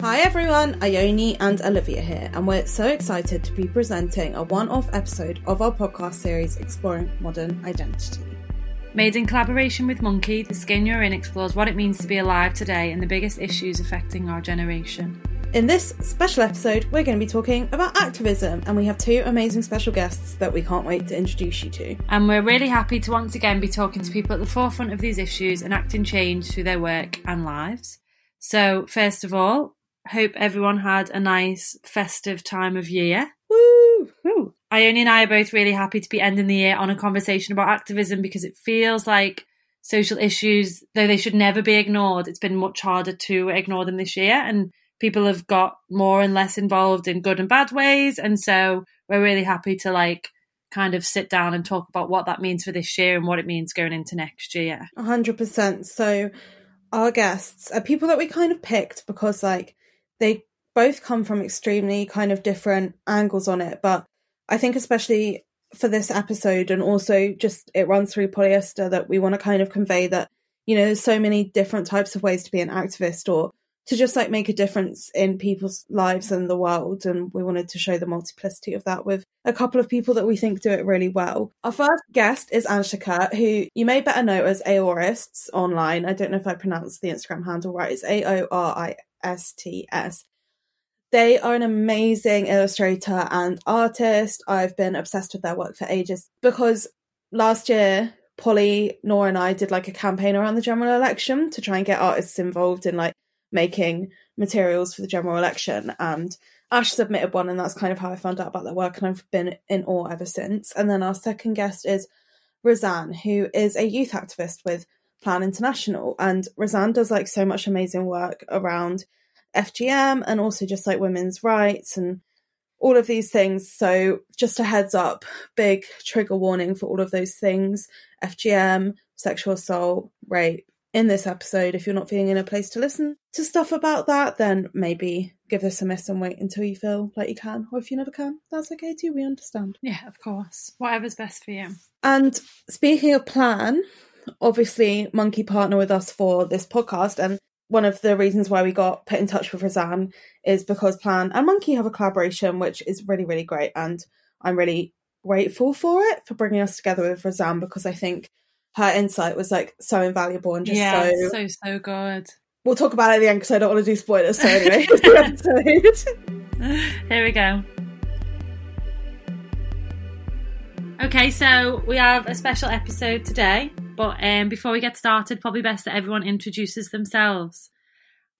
Hi everyone, Ione and Olivia here, and we're so excited to be presenting a one off episode of our podcast series exploring modern identity. Made in collaboration with Monki, The Skin You're In explores what it means to be alive today and the biggest issues affecting our generation. In this special episode, we're going to be talking about activism, and we have two amazing special guests that we can't wait to introduce you to. And we're really happy to once again be talking to people at the forefront of these issues and acting change through their work and lives. So, first of all, hope everyone had a nice festive time of year. Woo! Woo. Ione and I are both really happy to be ending the year on a conversation about activism because it feels like social issues, though they should never be ignored, it's been much harder to ignore them this year. And people have got more and less involved in good and bad ways. And so we're really happy to like kind of sit down and talk about what that means for this year and what it means going into next year. 100%. So, our guests are people that we kind of picked because, like, they both come from extremely kind of different angles on it. But I think, especially for this episode, and also just it runs through polyester that we want to kind of convey that, you know, there's so many different types of ways to be an activist or to just like make a difference in people's lives and the world. And we wanted to show the multiplicity of that with a couple of people that we think do it really well. Our first guest is Anshika, who you may better know as Aorists online. I don't know if I pronounced the Instagram handle right. It's A O R I S T S. They are an amazing illustrator and artist. I've been obsessed with their work for ages because last year, Polly, Nora, and I did like a campaign around the general election to try and get artists involved in like making materials for the general election. And Ash submitted one, and that's kind of how I found out about their work. And I've been in awe ever since. And then our second guest is Razan, who is a youth activist with Plan International. And Razan does like so much amazing work around FGM and also just like women's rights and all of these things. So, just a heads up big trigger warning for all of those things FGM, sexual assault, rape. In this episode, if you're not feeling in a place to listen to stuff about that, then maybe give this a miss and wait until you feel like you can. Or if you never can, that's okay too. We understand. Yeah, of course. Whatever's best for you. And speaking of plan, obviously, Monki partner with us for this podcast, and one of the reasons why we got put in touch with Razan is because Plan and Monki have a collaboration, which is really, really great. And I'm really grateful for it, for bringing us together with Razan, because I think her insight was like so invaluable and just yeah, so, so, so good. We'll talk about it at the end because I don't want to do spoilers. So, anyway, Here we go. Okay, so we have a special episode today, but um, before we get started, probably best that everyone introduces themselves.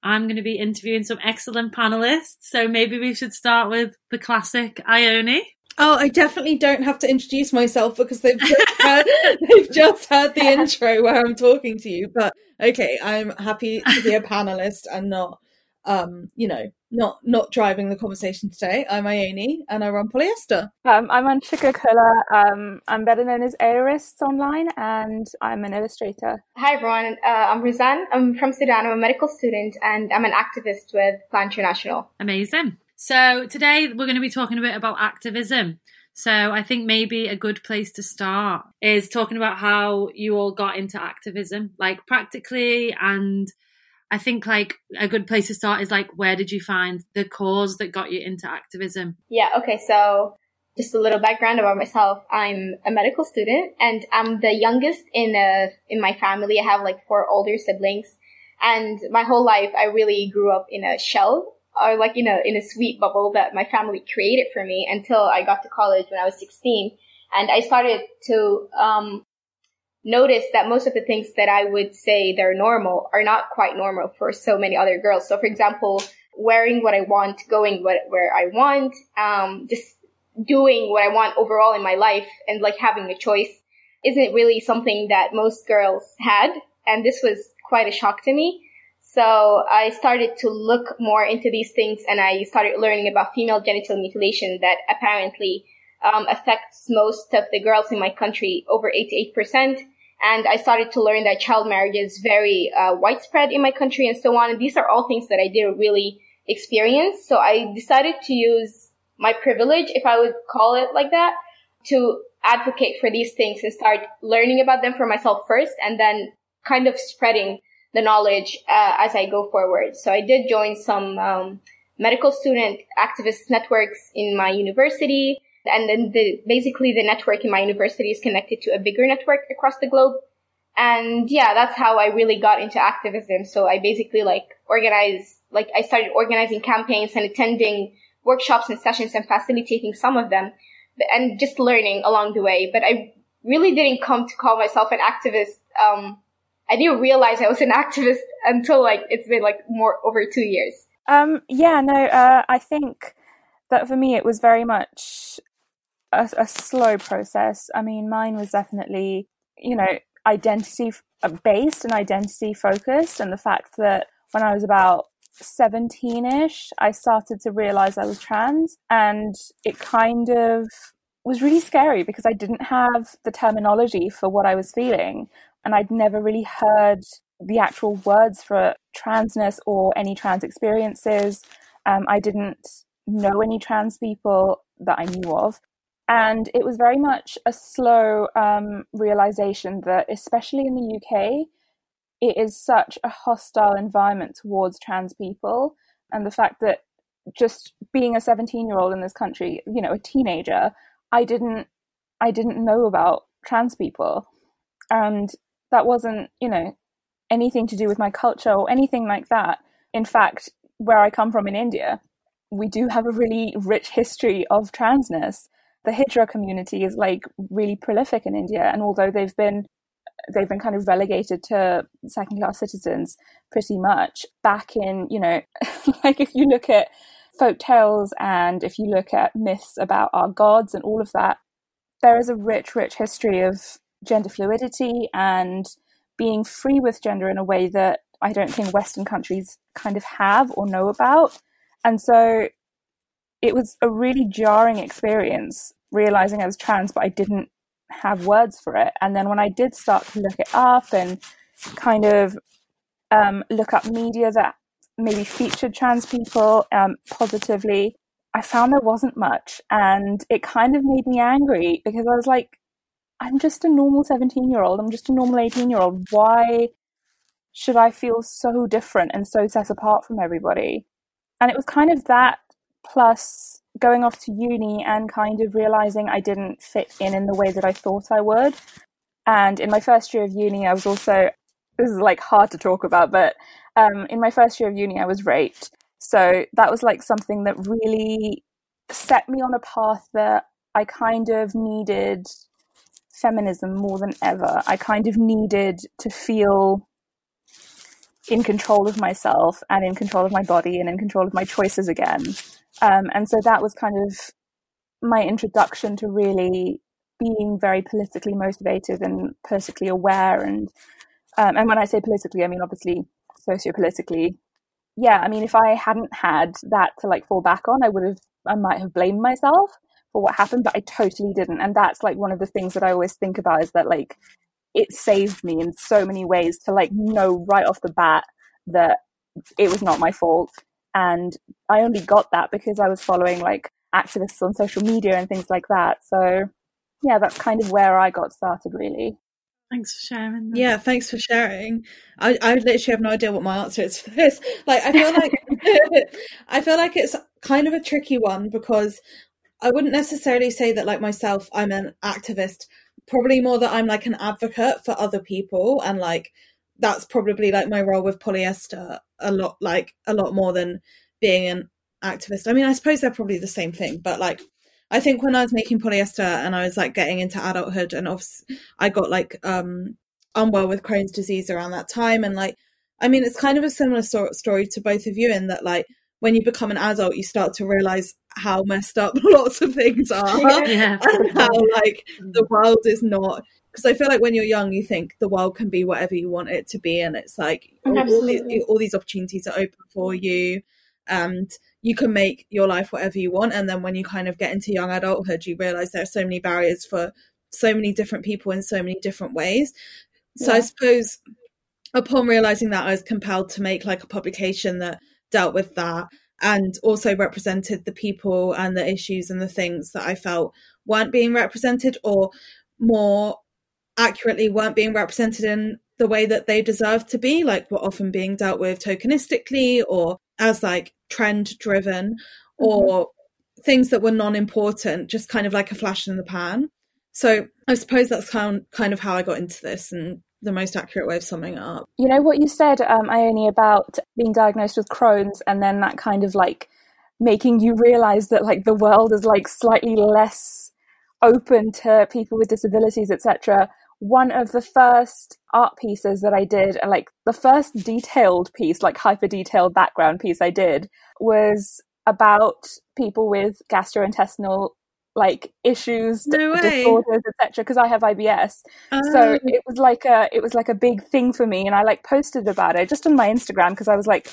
I'm going to be interviewing some excellent panelists, so maybe we should start with the classic Ione. Oh, I definitely don't have to introduce myself because they've just heard, they've just heard the intro where I'm talking to you. But okay, I'm happy to be a panelist and not, um, you know, not not driving the conversation today. I'm Ione and I run Polyester. Um, I'm Anshika Khullar. Um, I'm better known as Aorists online, and I'm an illustrator. Hi everyone, uh, I'm Razan. I'm from Sudan. I'm a medical student, and I'm an activist with Plan International. Amazing. So today we're going to be talking a bit about activism. So I think maybe a good place to start is talking about how you all got into activism, like practically and I think like a good place to start is like where did you find the cause that got you into activism? Yeah, okay, so just a little background about myself. I'm a medical student and I'm the youngest in a, in my family. I have like four older siblings and my whole life I really grew up in a shell or like, in a in a sweet bubble that my family created for me until I got to college when I was 16. And I started to, um, notice that most of the things that I would say they're normal are not quite normal for so many other girls. So for example, wearing what I want, going what, where I want, um, just doing what I want overall in my life and like having a choice isn't really something that most girls had. And this was quite a shock to me. So I started to look more into these things and I started learning about female genital mutilation that apparently um, affects most of the girls in my country, over 88%. And I started to learn that child marriage is very uh, widespread in my country and so on. And these are all things that I didn't really experience. So I decided to use my privilege, if I would call it like that, to advocate for these things and start learning about them for myself first and then kind of spreading the knowledge uh, as I go forward. So I did join some um, medical student activist networks in my university. And then the, basically the network in my university is connected to a bigger network across the globe. And yeah, that's how I really got into activism. So I basically like organize, like I started organizing campaigns and attending workshops and sessions and facilitating some of them and just learning along the way. But I really didn't come to call myself an activist. Um, I didn't realize I was an activist until like it's been like more over two years. Um, yeah, no, uh, I think that for me it was very much a, a slow process. I mean, mine was definitely, you know, identity based and identity focused, and the fact that when I was about 17 ish, I started to realize I was trans. And it kind of was really scary because I didn't have the terminology for what I was feeling. And I'd never really heard the actual words for transness or any trans experiences. Um, I didn't know any trans people that I knew of. And it was very much a slow um, realization that, especially in the UK, it is such a hostile environment towards trans people. And the fact that just being a 17 year old in this country you know a teenager i didn't i didn't know about trans people. And that wasn't you know anything to do with my culture or anything like that. In fact where i come from in india we do have a really rich history of transness the hijra community is like really prolific in india and although they've been they've been kind of relegated to second class citizens pretty much back in you know like if you look at folk tales and if you look at myths about our gods and all of that there is a rich rich history of gender fluidity and being free with gender in a way that i don't think western countries kind of have or know about. And so it was a really jarring experience realizing i was trans but i didn't have words for it. And then when I did start to look it up and kind of um, look up media that maybe featured trans people um, positively, I found there wasn't much. And it kind of made me angry because I was like, I'm just a normal 17 year old. I'm just a normal 18 year old. Why should I feel so different and so set apart from everybody? And it was kind of that plus going off to uni and kind of realizing I didn't fit in in the way that I thought I would. And in my first year of uni, I was also, this is like hard to talk about, but um, in my first year of uni, I was raped. So that was like something that really set me on a path that I kind of needed feminism more than ever. I kind of needed to feel in control of myself and in control of my body and in control of my choices again. Um, and so that was kind of my introduction to really being very politically motivated and politically aware. And um, and when I say politically, I mean obviously sociopolitically. Yeah, I mean if I hadn't had that to like fall back on, I would have I might have blamed myself for what happened, but I totally didn't. And that's like one of the things that I always think about is that like it saved me in so many ways to like know right off the bat that it was not my fault and I only got that because I was following like activists on social media and things like that. So yeah, that's kind of where I got started really. Thanks for sharing. That. Yeah, thanks for sharing. I, I literally have no idea what my answer is for this. Like, I feel like I feel like it's kind of a tricky one because I wouldn't necessarily say that like myself, I'm an activist. Probably more that I'm like an advocate for other people and like that's probably like my role with polyester a lot like a lot more than being an activist. I mean, I suppose they're probably the same thing, but like I think when I was making polyester and I was like getting into adulthood and obviously I got like um unwell with Crohn's disease around that time and like I mean it's kind of a similar sort story to both of you in that like when you become an adult you start to realize how messed up lots of things are Yeah. and how like the world is not because I feel like when you're young you think the world can be whatever you want it to be and it's like all, all, these opportunities are open for you and you can make your life whatever you want and then when you kind of get into young adulthood you realize there are so many barriers for so many different people in so many different ways. So i suppose upon realizing that i was compelled to make like a publication that dealt with that and also represented the people and the issues and the things that i felt weren't being represented or more accurately weren't being represented in the way that they deserved to be like were often being dealt with tokenistically or as like trend driven or things that were non-important just kind of like a flash in the pan. So i suppose that's kind kind of how i got into this and the most accurate way of summing it up. You know what you said, um, Ione, about being diagnosed with Crohn's and then that kind of like making you realize that like the world is like slightly less open to people with disabilities, etc. One of the first art pieces that I did, and like the first detailed piece, like hyper detailed background piece I did, was about people with gastrointestinal like issues, No disorders, etc. Because I have IBS, so oh. it was like a it was like a big thing for me and i like posted about it just on my instagram because i was like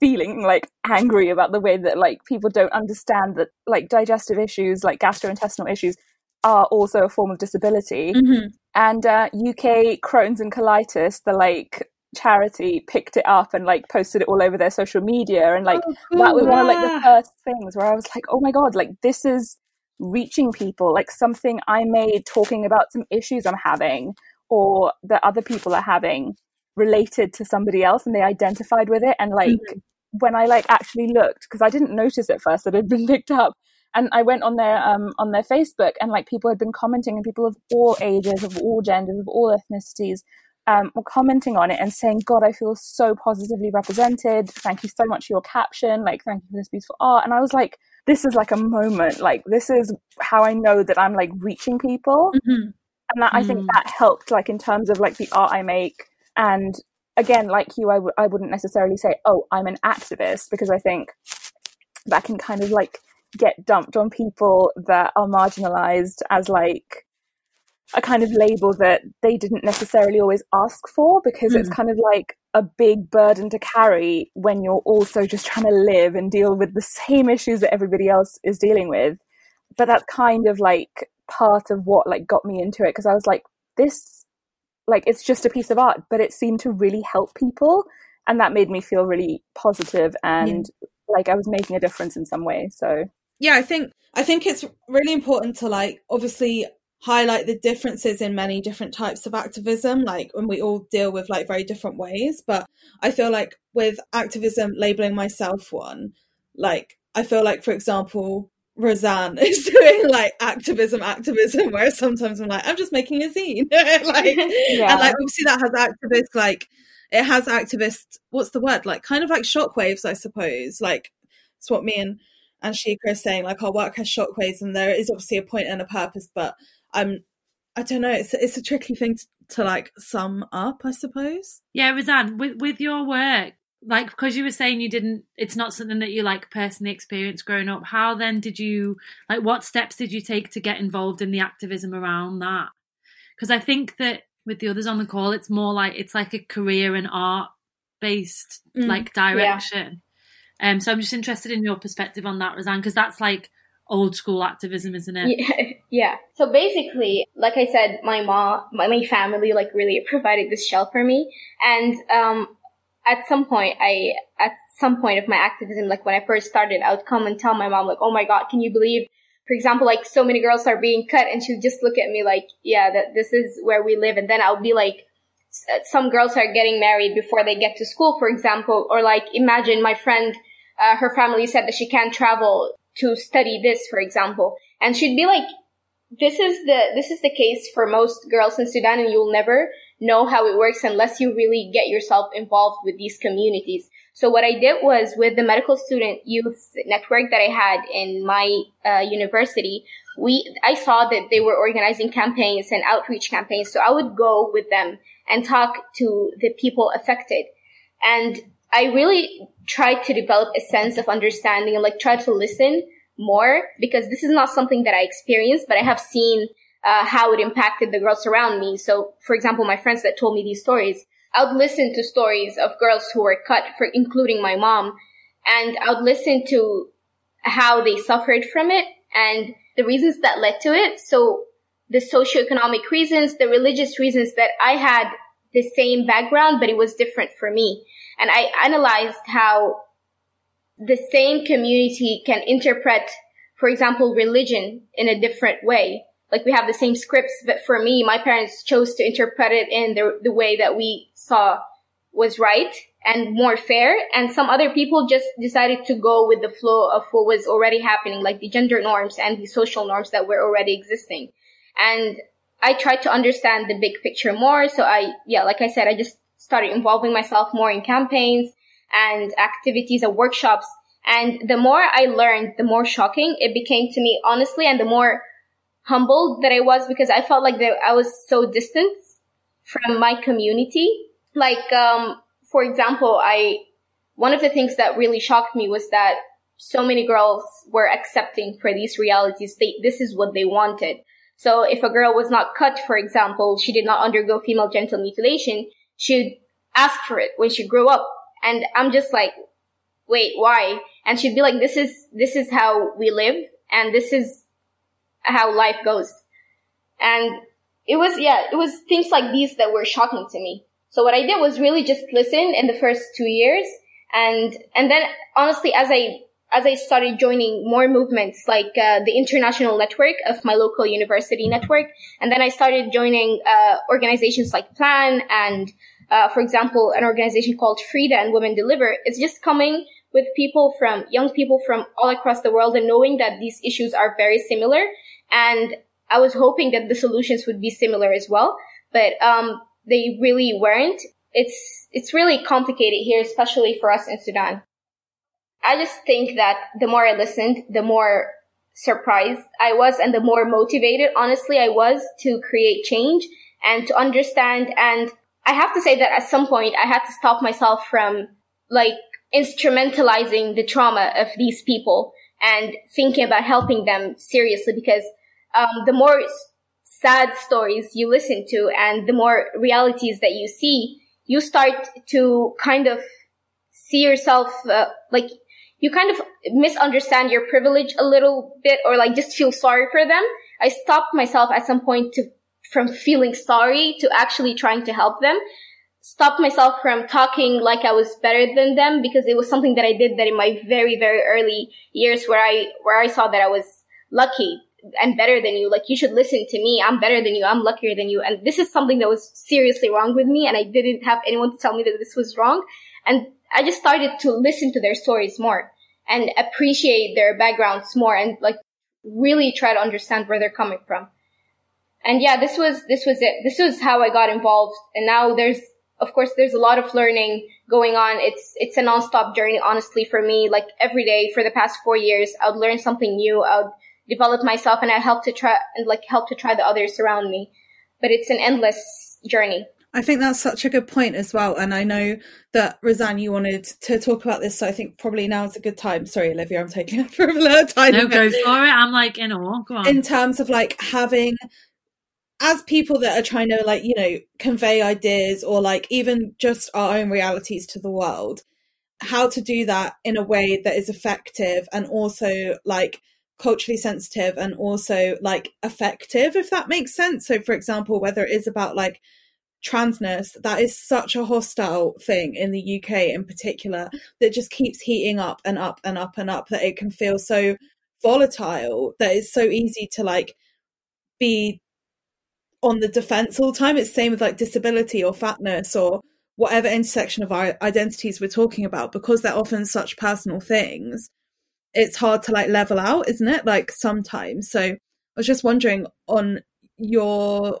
feeling like angry about the way that like people don't understand that like digestive issues like gastrointestinal issues are also a form of disability mhm. and uh, uk crohn's and colitis the like charity picked it up and like posted it all over their social media and like Oh, that was one of like the first things where I was like, oh my god, like this is reaching people, like something I made talking about some issues I'm having or that other people are having related to somebody else and they identified with it and like Mm-hmm. when I like actually looked because I didn't notice at first that it had been picked up and I went on their um on their Facebook and like people had been commenting and people of all ages of all genders of all ethnicities um, were commenting on it and saying, God, I feel so positively represented. Thank you so much for your caption. Like, thank you for this beautiful art. And I was like, this is like a moment. Like, this is how I know that I'm like reaching people. Mhm. And that, I think Mm. that helped, like, in terms of like the art I make. And again, like you, I w- I wouldn't necessarily say, oh, I'm an activist, because I think that can kind of like get dumped on people that are marginalized as like a kind of label that they didn't necessarily always ask for because it's hmm. kind of like a big burden to carry when you're also just trying to live and deal with the same issues that everybody else is dealing with. But that's kind of like part of what like got me into it because I was like this like it's just a piece of art but it seemed to really help people. And that made me feel really positive and like I was making a difference in some way so yeah i think i think it's really important to like obviously highlight the differences in many different types of activism like when we all deal with like very different ways but i feel like with activism labeling myself one like i feel like for example Razan is doing like activism, activism, whereas sometimes I'm like, I'm just making a zine. like, Yeah. and like obviously that has activists like it has activist what's the word? Like kind of like shockwaves, I suppose. Like it's what me and Anshika are saying, like our work has shockwaves and there is obviously a point and a purpose, but I'm I don't know, it's it's a tricky thing to, to like sum up, I suppose. Yeah, Razan, with with your work, like because you were saying you didn't, it's not something that you like personally experienced growing up. How then did you like? What steps did you take to get involved in the activism around that? Because I think that with the others on the call, it's more like it's like a career and art based Mm. like direction. Um, so I'm just interested in your perspective on that, Razan, because that's like old school activism, isn't it? Yeah, yeah. So basically, like I said, my mom, my, my family, like really provided this shell for me. And, um, at some point, I, at some point of my activism, like when I first started, I would come and tell my mom, like, oh my God, can you believe, for example, like so many girls are being cut and she'd just look at me like, yeah, that this is where we live. And then I'll be like, some girls are getting married before they get to school, for example, or like imagine my friend, uh, her family said that she can't travel to study this, for example. And she'd be like, this is the, this is the case for most girls in Sudan and you'll never know how it works unless you really get yourself involved with these communities. So what I did was with the medical student youth network that I had in my uh, university, we, I saw that they were organizing campaigns and outreach campaigns. So I would go with them and talk to the people affected. And I really tried to develop a sense of understanding and like try to listen more because this is not something that I experienced, but I have seen uh, how it impacted the girls around me. So, for example, my friends that told me these stories, I would listen to stories of girls who were cut, for including my mom, and I would listen to how they suffered from it and the reasons that led to it. So, the socioeconomic reasons, the religious reasons that I had the same background, but it was different for me. And I analyzed how the same community can interpret, for example, religion in a different way. Like we have the same scripts, but for me, my parents chose to interpret it in the, the way that we saw was right and more fair. And some other people just decided to go with the flow of what was already happening, like the gender norms and the social norms that were already existing. And I tried to understand the big picture more. So I, yeah, like I said, I just started involving myself more in campaigns and activities and workshops. And the more I learned, the more shocking it became to me, honestly, and the more humbled that I was because I felt like that I was so distant from my community. Like, um, for example, I, one of the things that really shocked me was that so many girls were accepting for these realities. They, this is what they wanted. So if a girl was not cut, for example, she did not undergo female genital mutilation, she'd ask for it when she grew up. And I'm just like, wait, why? And she'd be like, this is, this is how we live and this is how life goes. And it was, yeah, it was things like these that were shocking to me. So what I did was really just listen in the first two years. And, and then honestly, as I as I started joining more movements like uh, the international network of my local university network, and then I started joining uh, organizations like Plan and, uh, for example, an organization called Frida and Women Deliver. It's just coming with people from young people from all across the world and knowing that these issues are very similar. And I was hoping that the solutions would be similar as well, but um, they really weren't. It's it's really complicated here, especially for us in Sudan. I just think that the more I listened, the more surprised I was and the more motivated, honestly, I was to create change and to understand. And I have to say that at some point I had to stop myself from like instrumentalizing the trauma of these people and thinking about helping them seriously because um, the more sad stories you listen to and the more realities that you see, you start to kind of see yourself uh, like you kind of misunderstand your privilege a little bit or like just feel sorry for them. I stopped myself at some point to, from feeling sorry to actually trying to help them. Stopped myself from talking like I was better than them because it was something that I did that in my very, very early years where I, where I saw that I was lucky and better than you. Like you should listen to me. I'm better than you. I'm luckier than you. And this is something that was seriously wrong with me. And I didn't have anyone to tell me that this was wrong. And I just started to listen to their stories more and appreciate their backgrounds more and like really try to understand where they're coming from. And yeah, this was, this was it. This was how I got involved. And now there's, of course, there's a lot of learning going on. It's, it's a nonstop journey, honestly, for me. Like every day for the past four years, I would learn something new. I would develop myself and I help to try and like help to try the others around me. But it's an endless journey. I think that's such a good point as well. And I know that Razan, you wanted to talk about this, so I think probably now is a good time. Sorry, Olivia, I'm taking up for a little time. No, go for it. I'm like in awe. Go on. In terms of like having as people that are trying to like, you know, convey ideas or like even just our own realities to the world, how to do that in a way that is effective and also like culturally sensitive and also like effective, if that makes sense. So for example, whether it is about like transness that is such a hostile thing in the UK in particular that just keeps heating up and up and up and up that it can feel so volatile that it's so easy to like be on the defense all the time it's same with like disability or fatness or whatever intersection of our identities we're talking about because they're often such personal things it's hard to like level out, isn't it? Like sometimes. So I was just wondering on your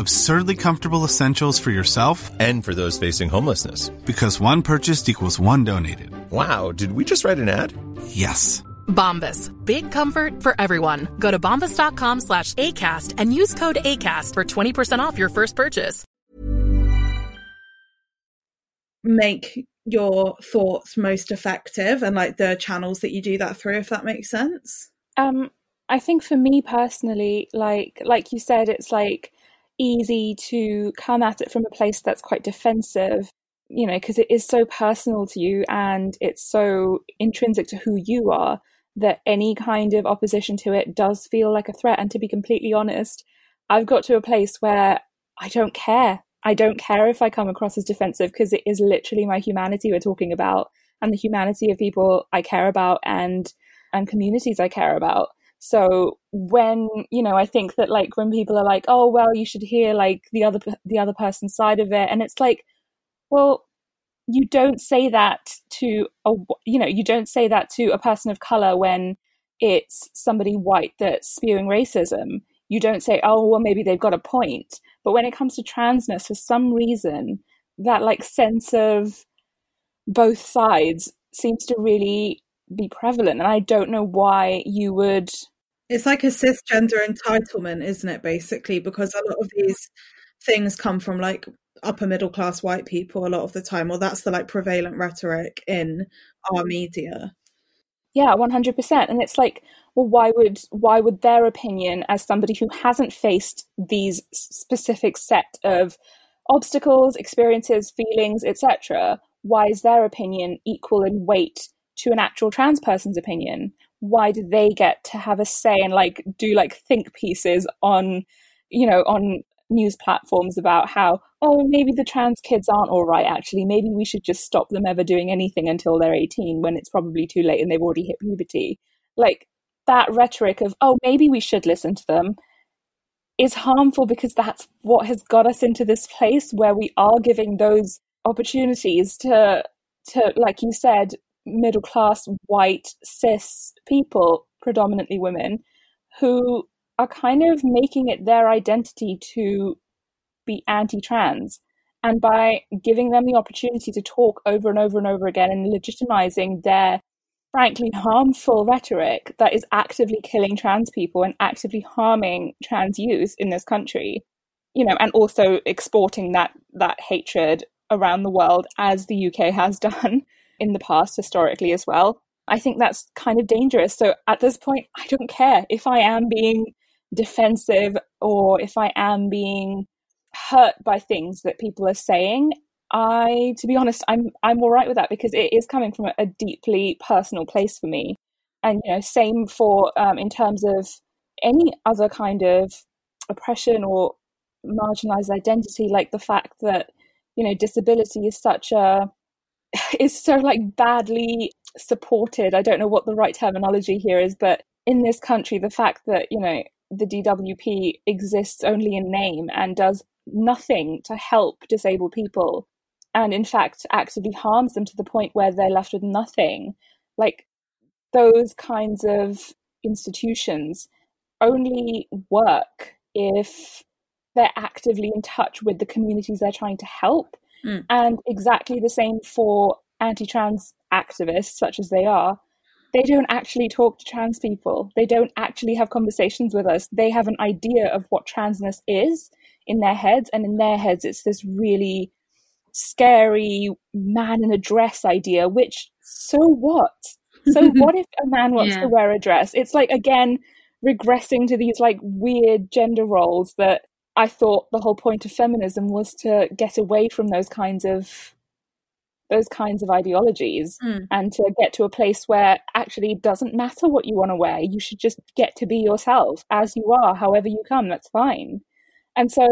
Absurdly comfortable essentials for yourself and for those facing homelessness. Because one purchased equals one donated. Wow, did we just write an ad? Yes. Bombas. Big comfort for everyone. Go to bombas.com slash ACAST and use code ACAST for 20% off your first purchase. Make your thoughts most effective and like the channels that you do that through, if that makes sense. Um, I think for me personally, like like you said, it's like easy to come at it from a place that's quite defensive, you know, because it is so personal to you and it's so intrinsic to who you are that any kind of opposition to it does feel like a threat. And to be completely honest, I've got to a place where I don't care. I don't care if I come across as defensive because it is literally my humanity we're talking about and the humanity of people I care about and and communities I care about. So when, you know, I think that like when people are like, "Oh, well, you should hear like the other the other person's side of it." And it's like, well, you don't say that to a you know, you don't say that to a person of color when it's somebody white that's spewing racism. You don't say, "Oh, well, maybe they've got a point." But when it comes to transness, for some reason, that like sense of both sides seems to really be prevalent and i don't know why you would it's like a cisgender entitlement isn't it basically? Because a lot of these things come from like upper middle class white people a lot of the time or that's the like prevalent rhetoric in our media. Yeah 100% and it's like well why would why would their opinion as somebody who hasn't faced these specific set of obstacles experiences feelings etc why is their opinion equal in weight to an actual trans person's opinion why do they get to have a say and like do like think pieces on you know on news platforms about how oh maybe the trans kids aren't all right actually. Maybe we should just stop them ever doing anything until they're 18 when it's probably too late and they've already hit puberty. Like that rhetoric of oh maybe we should listen to them is harmful because that's what has got us into this place where we are giving those opportunities to to like you said middle class white cis people, predominantly women, who are kind of making it their identity to be anti trans. And by giving them the opportunity to talk over and over and over again and legitimizing their frankly harmful rhetoric that is actively killing trans people and actively harming trans youth in this country, you know, and also exporting that that hatred around the world as the UK has done in the past historically as well. I think that's kind of dangerous. So at this point, I don't care if I am being defensive or if I am being hurt by things that people are saying. I, to be honest, I'm I'm all right with that because it is coming from a, deeply personal place for me, and you know, same for um, in terms of any other kind of oppression or marginalized identity, like the fact that you know disability is such a is so like badly supported. I don't know what the right terminology here is, but in this country, the fact that, you know, the DWP exists only in name and does nothing to help disabled people and in fact actively harms them to the point where they're left with nothing like those kinds of institutions only work if they're actively in touch with the communities they're trying to help Mm. and exactly the same for anti-trans activists such as they are. They don't actually talk to trans people. They don't actually have conversations with us. They have an idea of what transness is in their heads and in their heads it's this really scary man in a dress idea which so what? So what if a man wants Yeah. to wear a dress? It's like again regressing to these like weird gender roles that i thought the whole point of feminism was to get away from those kinds of those kinds of ideologies Mm. and to get to a place where actually it doesn't matter what you want to wear you should just get to be yourself as you are however you come that's fine and so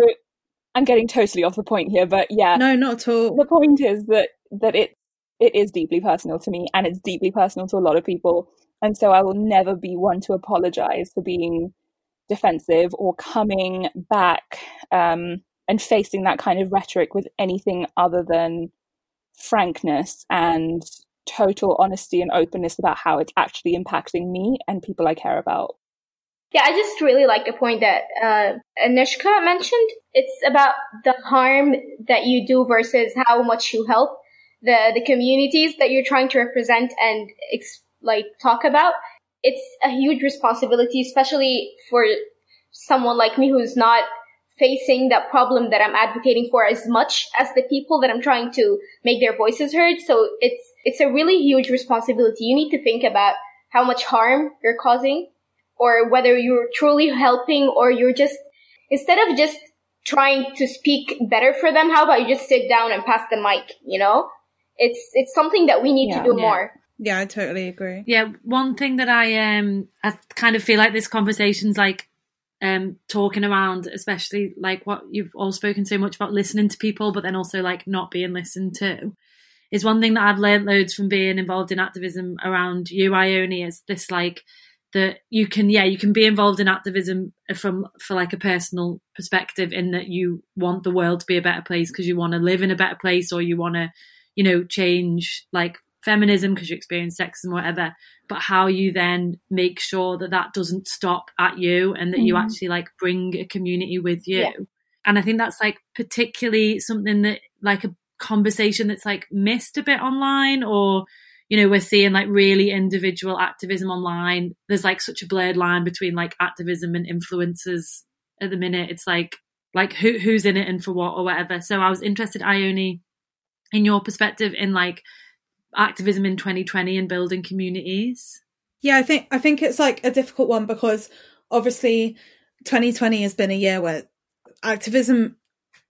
i'm getting totally off the point here but yeah No, not at all. the point is that that it it is deeply personal to me and it's deeply personal to a lot of people and so i will never be one to apologize for being defensive or coming back um, and facing that kind of rhetoric with anything other than frankness and total honesty and openness about how it's actually impacting me and people i care about Yeah, I just really like the point that uh, Anishka mentioned. It's about the harm that you do versus how much you help the the communities that you're trying to represent and ex- like talk about. It's a huge responsibility, especially for someone like me who's not facing that problem that I'm advocating for as much as the people that I'm trying to make their voices heard. So it's it's a really huge responsibility. You need to think about how much harm you're causing or whether you're truly helping or you're just instead of just trying to speak better for them how about you just sit down and pass the mic you know it's it's something that we need Yeah. to do Yeah. more Yeah, I totally agree. Yeah, one thing that I um I kind of feel like this conversation's like um talking around, especially like what you've all spoken so much about listening to people, but then also like not being listened to, is one thing that I've learned loads from being involved in activism around you, Ione, is this like that you can yeah you can be involved in activism from for like a personal perspective in that you want the world to be a better place because you want to live in a better place or you want to you know change like feminism because you experience sexism whatever but how you then make sure that that doesn't stop at you and that you Mhm. actually like bring a community with you Yeah. and i think that's like particularly something that like a conversation that's like missed a bit online or you know we're seeing like really individual activism online there's like such a blurred line between like activism and influencers at the minute it's like like who who's in it and for what or whatever so i was interested ione in your perspective in like activism in 2020 and building communities? Yeah, I think I think it's like a difficult one because obviously 2020 has been a year where activism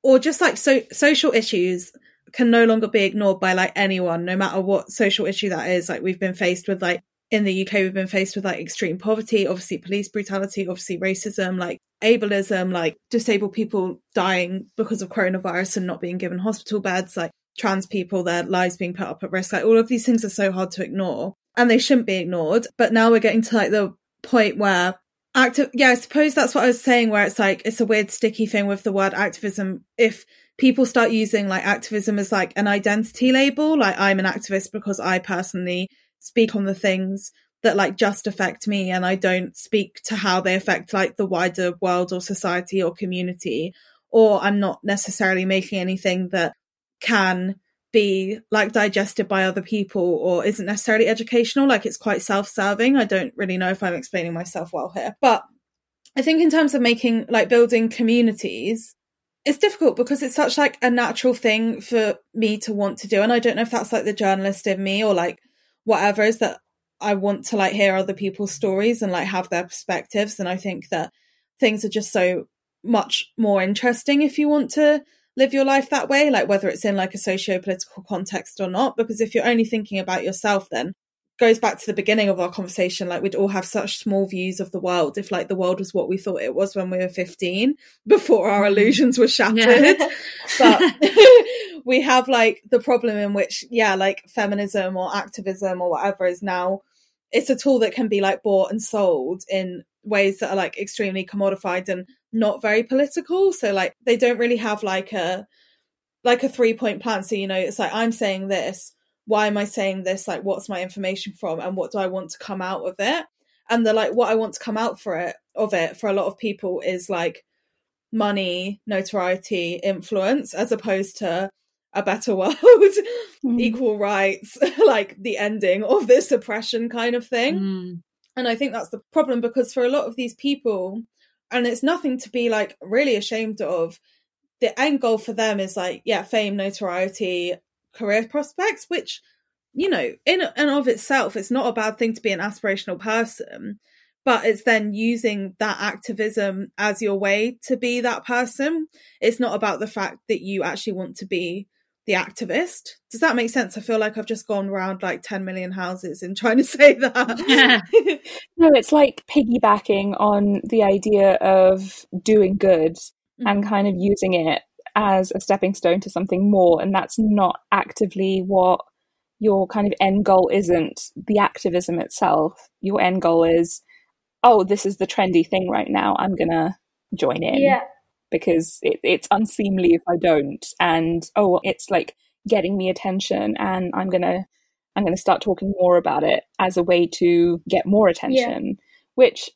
or just like so social issues can no longer be ignored by like anyone no matter what social issue that is. Like we've been faced with like in the UK we've been faced with like extreme poverty obviously police brutality obviously racism like ableism like disabled people dying because of coronavirus and not being given hospital beds like trans people their lives being put up at risk. Like all of these things are so hard to ignore. And they shouldn't be ignored. But now we're getting to like the point where active yeah i suppose that's what i was saying where it's like it's a weird sticky thing with the word activism. If people start using like activism as like an identity label like i'm an activist because i personally speak on the things that like just affect me and i don't speak to how they affect like the wider world or society or community or i'm not necessarily making anything that can be like digested by other people or isn't necessarily educational like it's quite self-serving. I don't really know if i'm explaining myself well here. But i think in terms of making like building communities it's difficult because it's such like a natural thing for me to want to do. And i don't know if that's like the journalist in me or like whatever is that i want to like hear other people's stories and like have their perspectives. And i think that things are just so much more interesting if you want to live your life that way like whether it's in like a socio-political context or not because if you're only thinking about yourself then goes back to the beginning of our conversation like we'd all have such small views of the world if like the world was what we thought it was when we were 15 before our mm. illusions were shattered yeah. but we have like the problem in which yeah like feminism or activism or whatever is now it's a tool that can be like bought and sold in ways that are like extremely commodified and not very political so like they don't really have like a like a three point plan so you know it's like i'm saying this why am I saying this? Like, what's my information from, and what do I want to come out of it? And the like, what I want to come out for it of it for a lot of people is like money, notoriety, influence, as opposed to a better world, mm. equal rights, like the ending of this oppression kind of thing. Mm. And I think that's the problem because for a lot of these people, and it's nothing to be like really ashamed of, the end goal for them is like, yeah, fame, notoriety, career prospects, which, you know, in and of itself, it's not a bad thing to be an aspirational person, but it's then using that activism as your way to be that person. It's not about the fact that you actually want to be the activist. Does that make sense? I feel like I've just gone around like 10 million houses in trying to say that. Yeah. no, it's like piggybacking on the idea of doing good mm-hmm. and kind of using it as a stepping stone to something more. And that's not actively what your kind of end goal isn't the activism itself. Your end goal is, oh, this is the trendy thing right now. I'm going to join in. Yeah. Because it, it's unseemly if I don't. And oh, it's like getting me attention and I'm to. I'm to start talking more about it as a way to get more attention, yeah. which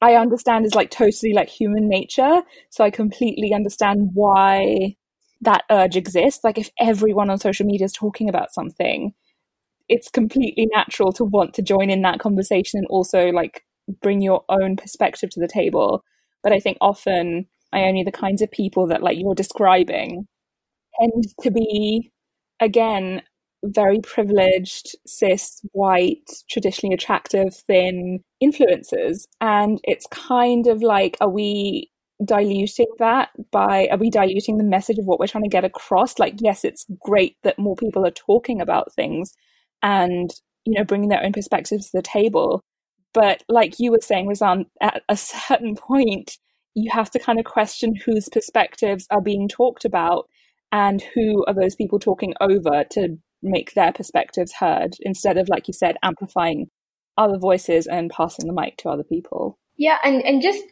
I understand is like totally like human nature. So I completely understand why that urge exists. Like if everyone on social media is talking about something, it's completely natural to want to join in that conversation and also like bring your own perspective to the table. But I think often only the kinds of people that like you're describing tend to be again very privileged, cis, white, traditionally attractive, thin influences. And it's kind of like, are we diluting that by, are we diluting the message of what we're trying to get across? Like, yes, it's great that more people are talking about things and, you know, bringing their own perspectives to the table. But like you were saying, Razan, at a certain point, you have to kind of question whose perspectives are being talked about and who are those people talking over to make their perspectives heard instead of, like you said, amplifying other voices and passing the mic to other people. Yeah, and, and just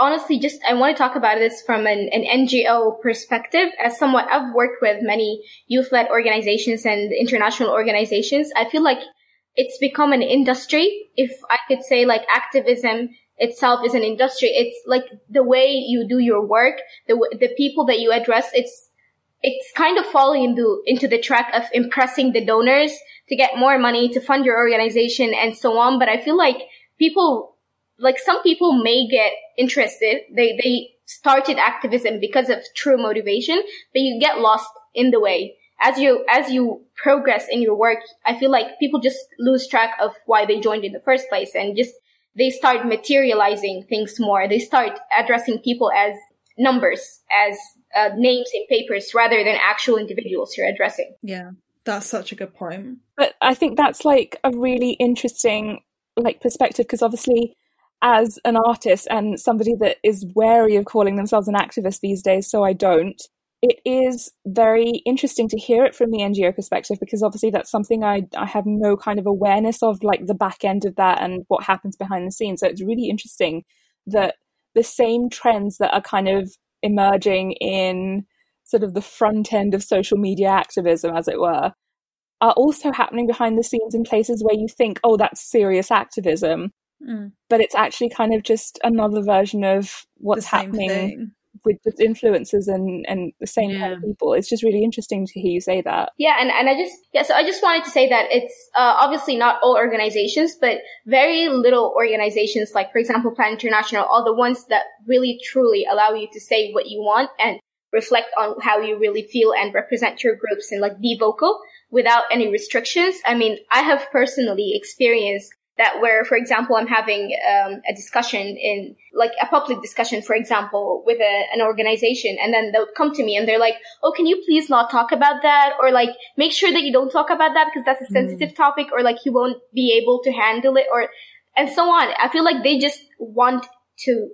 honestly, just I want to talk about this from an, an NGO perspective. As someone I've worked with many youth-led organizations and international organizations, I feel like it's become an industry. If I could say, like activism itself is an industry. It's like the way you do your work, the the people that you address. It's it's kind of falling into into the track of impressing the donors to get more money to fund your organization and so on. But I feel like people, like some people may get interested. They they started activism because of true motivation, but you get lost in the way as you as you progress in your work. I feel like people just lose track of why they joined in the first place and just they start materializing things more. They start addressing people as numbers, as uh, names in papers rather than actual individuals you're addressing. Yeah, that's such a good point. But I think that's like a really interesting like perspective because obviously as an artist and somebody that is wary of calling themselves an activist these days, so I don't. It is very interesting to hear it from the NGO perspective because obviously that's something I, I have no kind of awareness of, like the back end of that and what happens behind the scenes. So it's really interesting that the same trends that are kind of emerging in sort of the front end of social media activism, as it were, are also happening behind the scenes in places where you think, oh, that's serious activism. Mm. But it's actually kind of just another version of what's happening thing. With just influencers and, and the same yeah. kind of people. It's just really interesting to hear you say that. Yeah, and, and I just yeah, so I just wanted to say that it's uh, obviously not all organizations, but very little organizations like for example Plan International, all the ones that really truly allow you to say what you want and reflect on how you really feel and represent your groups and like be vocal without any restrictions. I mean, I have personally experienced that where, for example, I'm having um, a discussion in like a public discussion, for example, with a, an organization, and then they'll come to me and they're like, "Oh, can you please not talk about that?" Or like, make sure that you don't talk about that because that's a sensitive mm. topic, or like you won't be able to handle it, or and so on. I feel like they just want to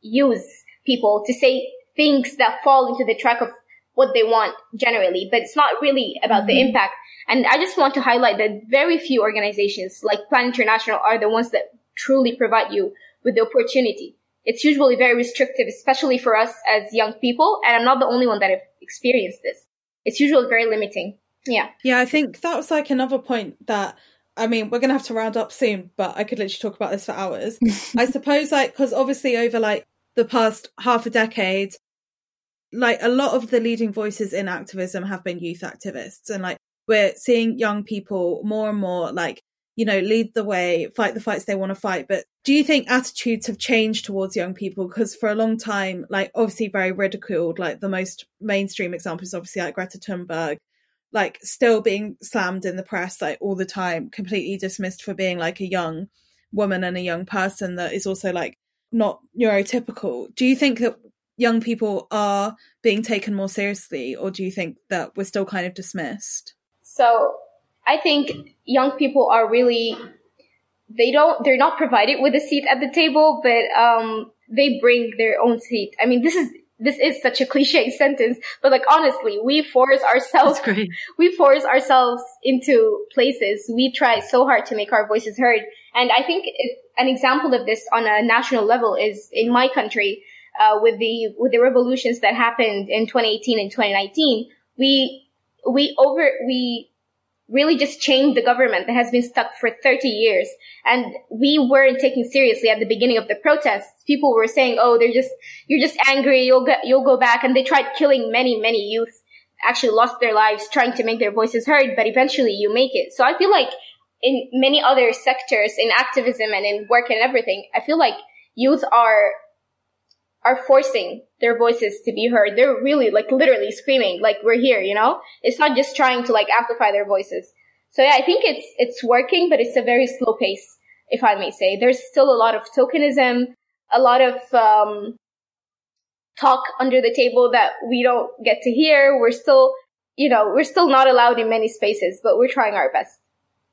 use people to say things that fall into the track of what they want generally, but it's not really about mm-hmm. the impact. And I just want to highlight that very few organizations like Plan International are the ones that truly provide you with the opportunity. It's usually very restrictive, especially for us as young people. And I'm not the only one that have experienced this. It's usually very limiting. Yeah. Yeah, I think that was like another point that I mean, we're going to have to round up soon, but I could literally talk about this for hours. I suppose, like, because obviously over like the past half a decade, like a lot of the leading voices in activism have been youth activists and like we're seeing young people more and more like you know lead the way fight the fights they want to fight. But do you think attitudes have changed towards young people? Because for a long time like obviously very ridiculed like the most mainstream example is obviously like greta thunberg like still being slammed in the press like all the time completely dismissed for being like a young woman and a young person that is also like not neurotypical. Do you think that young people are being taken more seriously, or do you think that we're still kind of dismissed? So I think young people are really they don't they're not provided with a seat at the table, but um, they bring their own seat. I mean, this is this is such a cliche sentence, but like honestly, we force ourselves we force ourselves into places. We try so hard to make our voices heard. And I think it, an example of this on a national level is in my country uh, with the with the revolutions that happened in 2018 and 2019, we we over we really just changed the government that has been stuck for 30 years. And we weren't taken seriously at the beginning of the protests. People were saying, "Oh, they're just you're just angry. You'll go you'll go back." And they tried killing many many youth. Actually, lost their lives trying to make their voices heard. But eventually, you make it. So I feel like in many other sectors, in activism and in work and everything, I feel like youth are are forcing their voices to be heard. They're really like literally screaming, like we're here, you know? It's not just trying to like amplify their voices. So yeah, I think it's, it's working, but it's a very slow pace, if I may say. There's still a lot of tokenism, a lot of, um, talk under the table that we don't get to hear. We're still, you know, we're still not allowed in many spaces, but we're trying our best.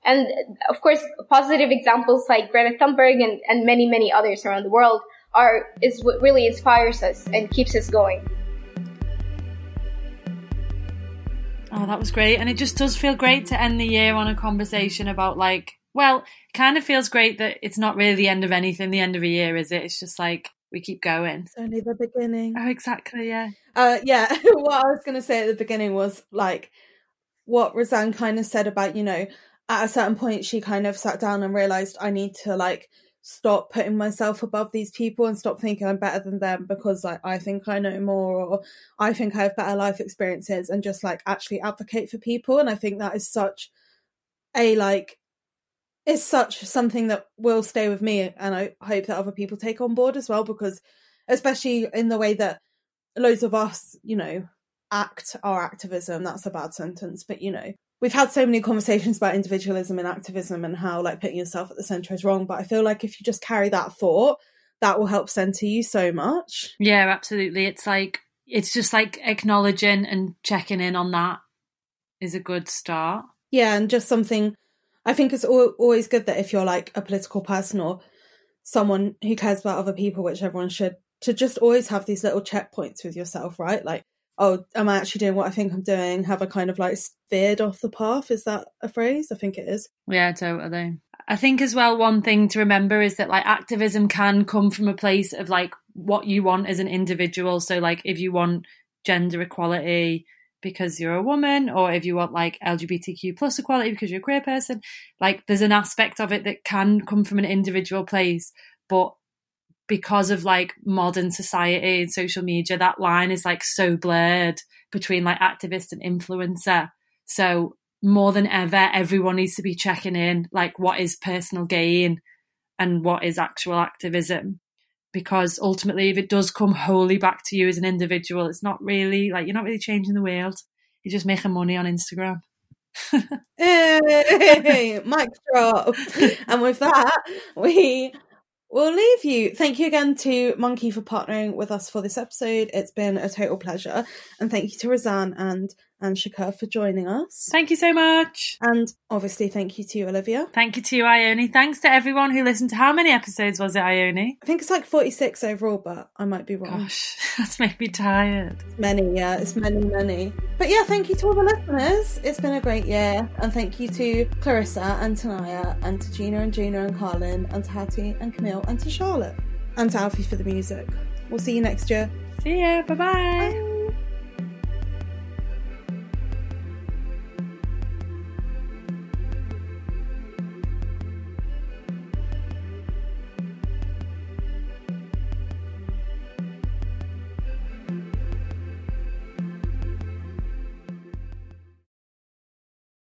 And of course, positive examples like Greta Thunberg and, and many, many others around the world are is what really inspires us and keeps us going. Oh, that was great. And it just does feel great to end the year on a conversation about like, well, it kind of feels great that it's not really the end of anything, the end of a year, is it? It's just like we keep going. It's only the beginning. Oh, exactly, yeah. Uh yeah. what I was gonna say at the beginning was like what Razan kind of said about, you know, at a certain point she kind of sat down and realized I need to like stop putting myself above these people and stop thinking I'm better than them because like I think I know more or I think I have better life experiences and just like actually advocate for people. And I think that is such a like is such something that will stay with me and I hope that other people take on board as well because especially in the way that loads of us, you know, act our activism, that's a bad sentence, but you know, we've had so many conversations about individualism and activism and how like putting yourself at the center is wrong but i feel like if you just carry that thought that will help center you so much. Yeah absolutely. It's like it's just like acknowledging and checking in on that is a good start. Yeah and just something i think it's always good that if you're like a political person or someone who cares about other people which everyone should to just always have these little checkpoints with yourself right? Like oh, am I actually doing what I think I'm doing? Have I kind of like veered off the path? Is that a phrase? I think it is. Yeah, totally. I think as well, one thing to remember is that like activism can come from a place of like what you want as an individual. So, like, if you want gender equality because you're a woman, or if you want like LGBTQ plus equality because you're a queer person, like, there's an aspect of it that can come from an individual place. But because of like modern society and social media, that line is like so blurred between like activist and influencer. So more than ever, everyone needs to be checking in like what is personal gain and what is actual activism. Because ultimately, if it does come wholly back to you as an individual, it's not really like you're not really changing the world. You're just making money on Instagram. hey, mic drop. and with that, we will leave you. Thank you again to Monki for partnering with us for this episode. It's been a total pleasure. And thank you to Razan and Anshika for joining us. Thank you so much. And obviously, thank you to you, Olivia. Thank you to you, Ione. Thanks to everyone who listened to how many episodes was it, Ione? I think it's like 46 overall, but I might be wrong. Gosh, that's made me tired. Many, yeah, it's many, many. But yeah, thank you to all the listeners. It's been a great year. And thank you to Clarissa and Tanaya and to Gina and Gina and Carlin and to Hattie and Camille and to Charlotte and to Alfie for the music. We'll see you next year. See ya. Bye-bye. Bye.